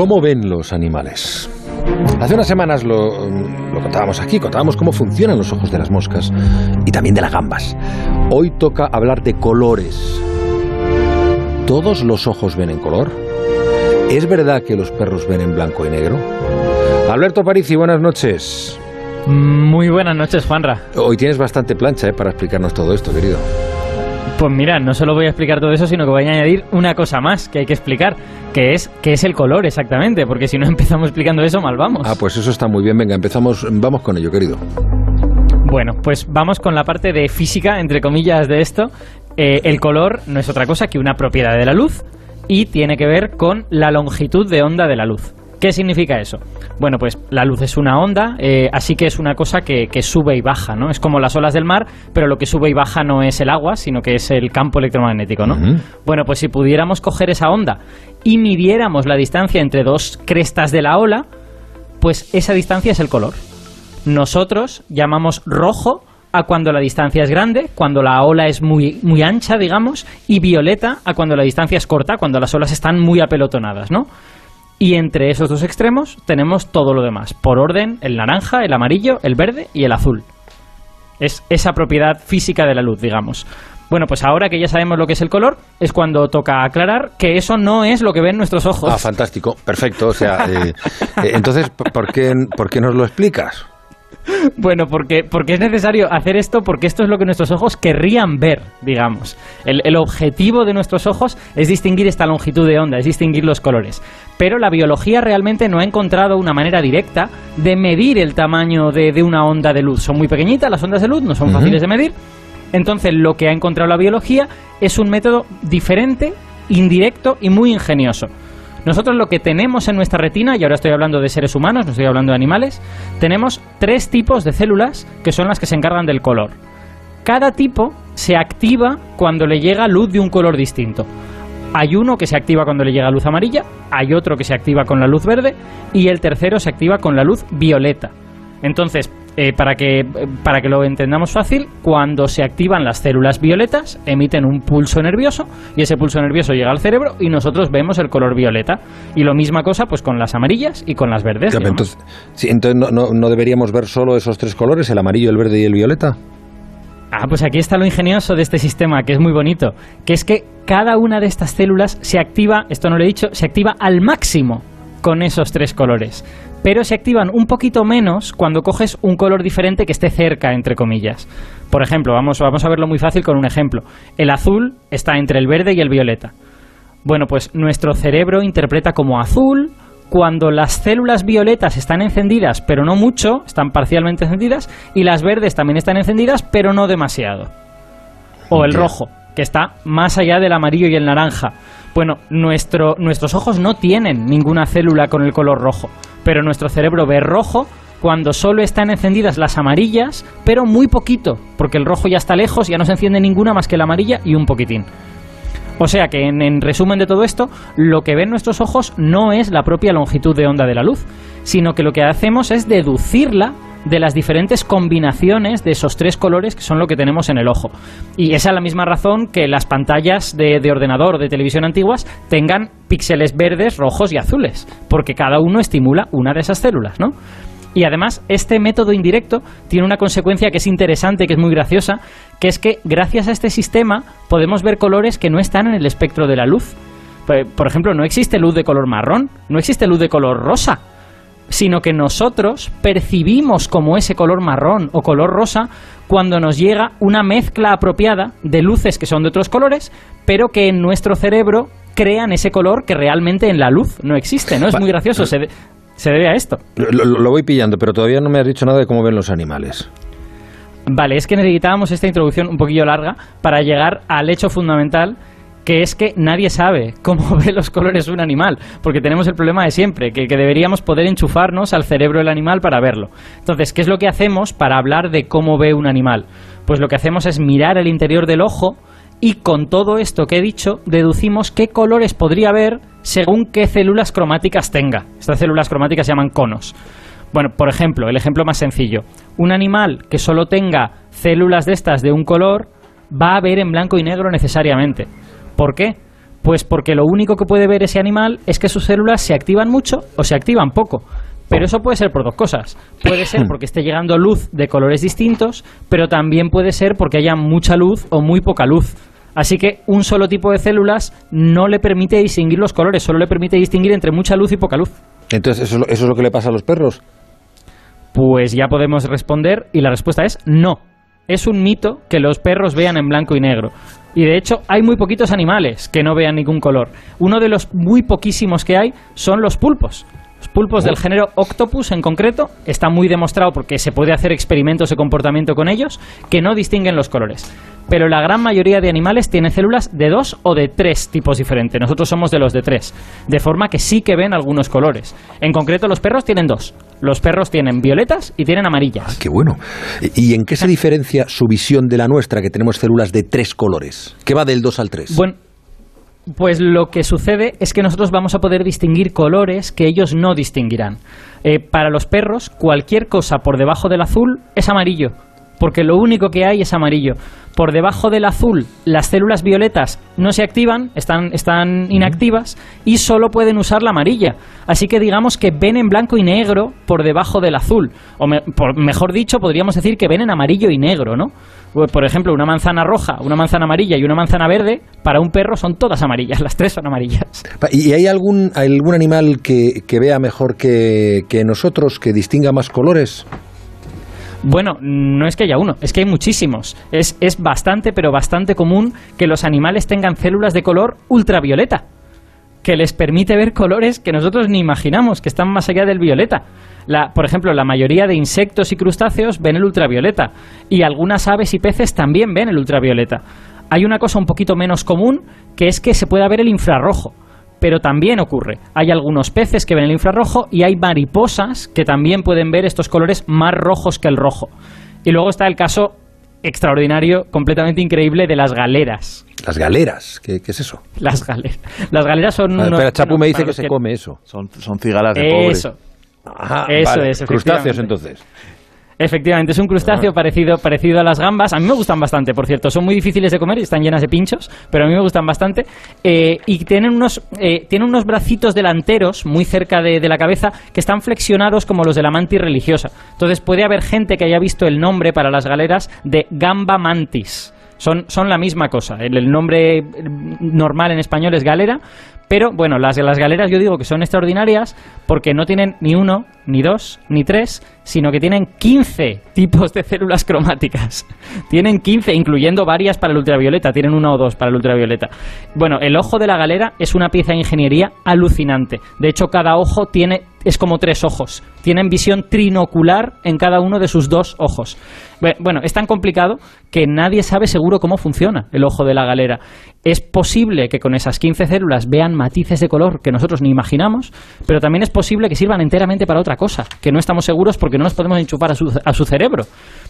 ¿Cómo ven los animales? Hace unas semanas lo, lo, contábamos aquí, contábamos cómo funcionan los ojos de las moscas y también de las gambas. Hoy toca hablar de colores. ¿Todos los ojos ven en color? ¿Es verdad que los perros ven en blanco y negro? Alberto Parici, buenas noches. Muy buenas noches, Juanra. Hoy tienes bastante plancha ¿eh? para explicarnos todo esto, querido. Pues mira, no solo voy a explicar todo eso, sino que voy a añadir una cosa más que hay que explicar, que es qué es el color exactamente, porque si no empezamos explicando eso, mal vamos. Ah, pues eso está muy bien. Venga, empezamos, vamos con ello, querido. Bueno, pues vamos con la parte de física, entre comillas, de esto. Eh, el color no es otra cosa que una propiedad de la luz y tiene que ver con la longitud de onda de la luz. ¿Qué significa eso? Bueno, pues la luz es una onda, eh, así que es una cosa que, que, sube y baja, ¿no? Es como las olas del mar, pero lo que sube y baja no es el agua, sino que es el campo electromagnético, ¿no? Uh -huh. Bueno, pues si pudiéramos coger esa onda y midiéramos la distancia entre dos crestas de la ola, pues esa distancia es el color. Nosotros llamamos rojo a cuando la distancia es grande, cuando la ola es muy, muy ancha, digamos, y violeta a cuando la distancia es corta, cuando las olas están muy apelotonadas, ¿no? Y entre esos dos extremos tenemos todo lo demás. Por orden, el naranja, el amarillo, el verde y el azul. Es esa propiedad física de la luz, digamos. Bueno, pues ahora que ya sabemos lo que es el color, es cuando toca aclarar que eso no es lo que ven nuestros ojos. Ah, fantástico, perfecto. O sea, eh, eh, entonces, ¿por qué, ¿por qué nos lo explicas? Bueno, porque, porque es necesario hacer esto porque esto es lo que nuestros ojos querrían ver, digamos. El, el, objetivo de nuestros ojos es distinguir esta longitud de onda, es distinguir los colores. Pero la biología realmente no ha encontrado una manera directa de medir el tamaño de, de una onda de luz. Son muy pequeñitas las ondas de luz, no son uh -huh. fáciles de medir. Entonces lo que ha encontrado la biología es un método diferente, indirecto y muy ingenioso. Nosotros lo que tenemos en nuestra retina, y ahora estoy hablando de seres humanos, no estoy hablando de animales, tenemos tres tipos de células que son las que se encargan del color. Cada tipo se activa cuando le llega luz de un color distinto. Hay uno que se activa cuando le llega luz amarilla, hay otro que se activa con la luz verde y el tercero se activa con la luz violeta. Entonces, eh, para, que, para que lo entendamos fácil, cuando se activan las células violetas, emiten un pulso nervioso y ese pulso nervioso llega al cerebro y nosotros vemos el color violeta. Y lo misma cosa pues con las amarillas y con las verdes. Ya, entonces, sí, entonces no, no, no deberíamos ver solo esos tres colores, el amarillo, el verde y el violeta. Ah, pues aquí está lo ingenioso de este sistema, que es muy bonito, que es que cada una de estas células se activa, esto no lo he dicho, se activa al máximo con esos tres colores pero se activan un poquito menos cuando coges un color diferente que esté cerca, entre comillas. Por ejemplo, vamos, vamos a verlo muy fácil con un ejemplo. El azul está entre el verde y el violeta. Bueno, pues nuestro cerebro interpreta como azul cuando las células violetas están encendidas, pero no mucho, están parcialmente encendidas, y las verdes también están encendidas, pero no demasiado. O el rojo, está más allá del amarillo y el naranja. Bueno, nuestro, nuestros ojos no tienen ninguna célula con el color rojo pero nuestro cerebro ve rojo cuando solo están encendidas las amarillas, pero muy poquito, porque el rojo ya está lejos, ya no se enciende ninguna más que la amarilla y un poquitín. O sea que en, en, resumen de todo esto, lo que ven nuestros ojos no es la propia longitud de onda de la luz, sino que lo que hacemos es deducirla de las diferentes combinaciones de esos tres colores que son lo que tenemos en el ojo. Y esa es la misma razón que las pantallas de, de ordenador de televisión antiguas tengan píxeles verdes, rojos y azules, porque cada uno estimula una de esas células, ¿no? Y además, este método indirecto tiene una consecuencia que es interesante, que es muy graciosa, que es que gracias a este sistema podemos ver colores que no están en el espectro de la luz. Por ejemplo, no existe luz de color marrón, no existe luz de color rosa, sino que nosotros percibimos como ese color marrón o color rosa cuando nos llega una mezcla apropiada de luces que son de otros colores, pero que en nuestro cerebro crean ese color que realmente en la luz no existe, ¿no? Es muy gracioso, se, de, se debe a esto. Lo, lo, voy pillando, pero todavía no me has dicho nada de cómo ven los animales. Vale, es que necesitábamos esta introducción un poquillo larga para llegar al hecho fundamental que es que nadie sabe cómo ve los colores un animal, porque tenemos el problema de siempre, que, que, deberíamos poder enchufarnos al cerebro del animal para verlo. Entonces, ¿qué es lo que hacemos para hablar de cómo ve un animal? Pues lo que hacemos es mirar el interior del ojo y con todo esto que he dicho, deducimos qué colores podría ver según qué células cromáticas tenga. Estas células cromáticas se llaman conos. Bueno, por ejemplo, el ejemplo más sencillo. Un animal que solo tenga células de estas de un color va a ver en blanco y negro necesariamente. ¿Por qué? Pues porque lo único que puede ver ese animal es que sus células se activan mucho o se activan poco. Pero eso puede ser por dos cosas. Puede ser porque esté llegando luz de colores distintos, pero también puede ser porque haya mucha luz o muy poca luz. Así que un solo tipo de células no le permite distinguir los colores, solo le permite distinguir entre mucha luz y poca luz. Entonces, ¿eso, eso es lo que le pasa a los perros? Pues ya podemos responder y la respuesta es no. Es un mito que los perros vean en blanco y negro. Y de hecho hay muy poquitos animales que no vean ningún color. Uno de los muy poquísimos que hay son los pulpos. Los pulpos del género Octopus en concreto está muy demostrado porque se puede hacer experimentos de comportamiento con ellos que no distinguen los colores. Pero la gran mayoría de animales tienen células de dos o de tres tipos diferentes. Nosotros somos de los de tres. De forma que sí que ven algunos colores. En concreto los perros tienen dos. Los perros tienen violetas y tienen amarillas. Ah, qué bueno. ¿Y en qué se diferencia su visión de la nuestra, que tenemos células de tres colores? ¿Qué va del 2 al 3? Bueno, pues lo que sucede es que nosotros vamos a poder distinguir colores que ellos no distinguirán. Eh, para los perros, cualquier cosa por debajo del azul es amarillo, porque lo único que hay es amarillo. Por debajo del azul, las células violetas no se activan, están, están inactivas y solo pueden usar la amarilla. Así que digamos que ven en blanco y negro por debajo del azul. O por, mejor dicho, podríamos decir que ven en amarillo y negro, ¿no? Por ejemplo, una manzana roja, una manzana amarilla y una manzana verde, para un perro son todas amarillas, las tres son amarillas. ¿Y hay algún, algún animal que, vea mejor que, que nosotros, que distinga más colores? Bueno, no es que haya uno, es que hay muchísimos. Es, es bastante, pero bastante común que los animales tengan células de color ultravioleta, que les permite ver colores que nosotros ni imaginamos, que están más allá del violeta. La, por ejemplo, la mayoría de insectos y crustáceos ven el ultravioleta y algunas aves y peces también ven el ultravioleta. Hay una cosa un poquito menos común, que es que se pueda ver el infrarrojo pero también ocurre. Hay algunos peces que ven el infrarrojo y hay mariposas que también pueden ver estos colores más rojos que el rojo. Y luego está el caso extraordinario, completamente increíble de las galeras. ¿Las galeras? ¿Qué, es eso? Las galeras. Las galeras son... pero Chapu me dice que se come eso. Son, son cigalas de pobre. Eso. eso es. Crustáceos entonces. Efectivamente, es un crustáceo parecido, parecido a las gambas. A mí me gustan bastante, por cierto. Son muy difíciles de comer y están llenas de pinchos, pero a mí me gustan bastante. Eh, y tienen unos, eh, tienen unos bracitos delanteros muy cerca de, la cabeza que están flexionados como los de la mantis religiosa. Entonces puede haber gente que haya visto el nombre para las galeras de gamba mantis. Son, son, la misma cosa. El, nombre normal en español es galera, pero bueno, las, las galeras yo digo que son extraordinarias porque no tienen ni uno, ni dos, ni tres, sino que tienen 15 tipos de células cromáticas. tienen 15, incluyendo varias para el ultravioleta, tienen una o dos para el ultravioleta. Bueno, el ojo de la galera es una pieza de ingeniería alucinante. De hecho, cada ojo tiene es como tres ojos. Tienen visión trinocular en cada uno de sus dos ojos. Bueno, es tan complicado que nadie sabe seguro cómo funciona el ojo de la galera. Es posible que con esas 15 células vean matices de color que nosotros ni imaginamos, pero también es posible que sirvan enteramente para otra cosa, que no estamos seguros porque no nos podemos enchufar a su, a su cerebro.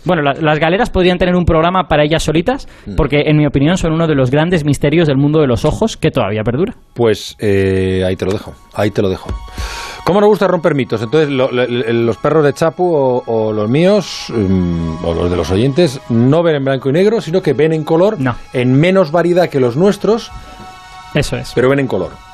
Bueno, las galeras podrían tener un programa para ellas solitas, mm. porque en mi opinión son uno de los grandes misterios del mundo de los ojos que todavía perdura. Pues eh, ahí te lo dejo, ahí te lo dejo. ¿Cómo nos gusta romper mitos? Entonces, los perros de Chapu o, los míos, mm, o los de los oyentes, no ven en blanco y negro, sino que ven en color, en menos variedad que los nuestros. Eso es. Pero ven en color.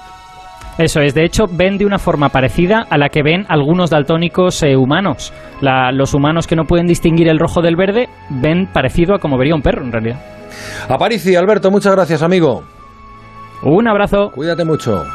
Eso es, de hecho, ven de una forma parecida a la que ven algunos daltónicos eh, humanos. los humanos que no pueden distinguir el rojo del verde ven parecido a como vería un perro, en realidad. Aparici, Alberto, muchas gracias, amigo. Un abrazo. Cuídate mucho.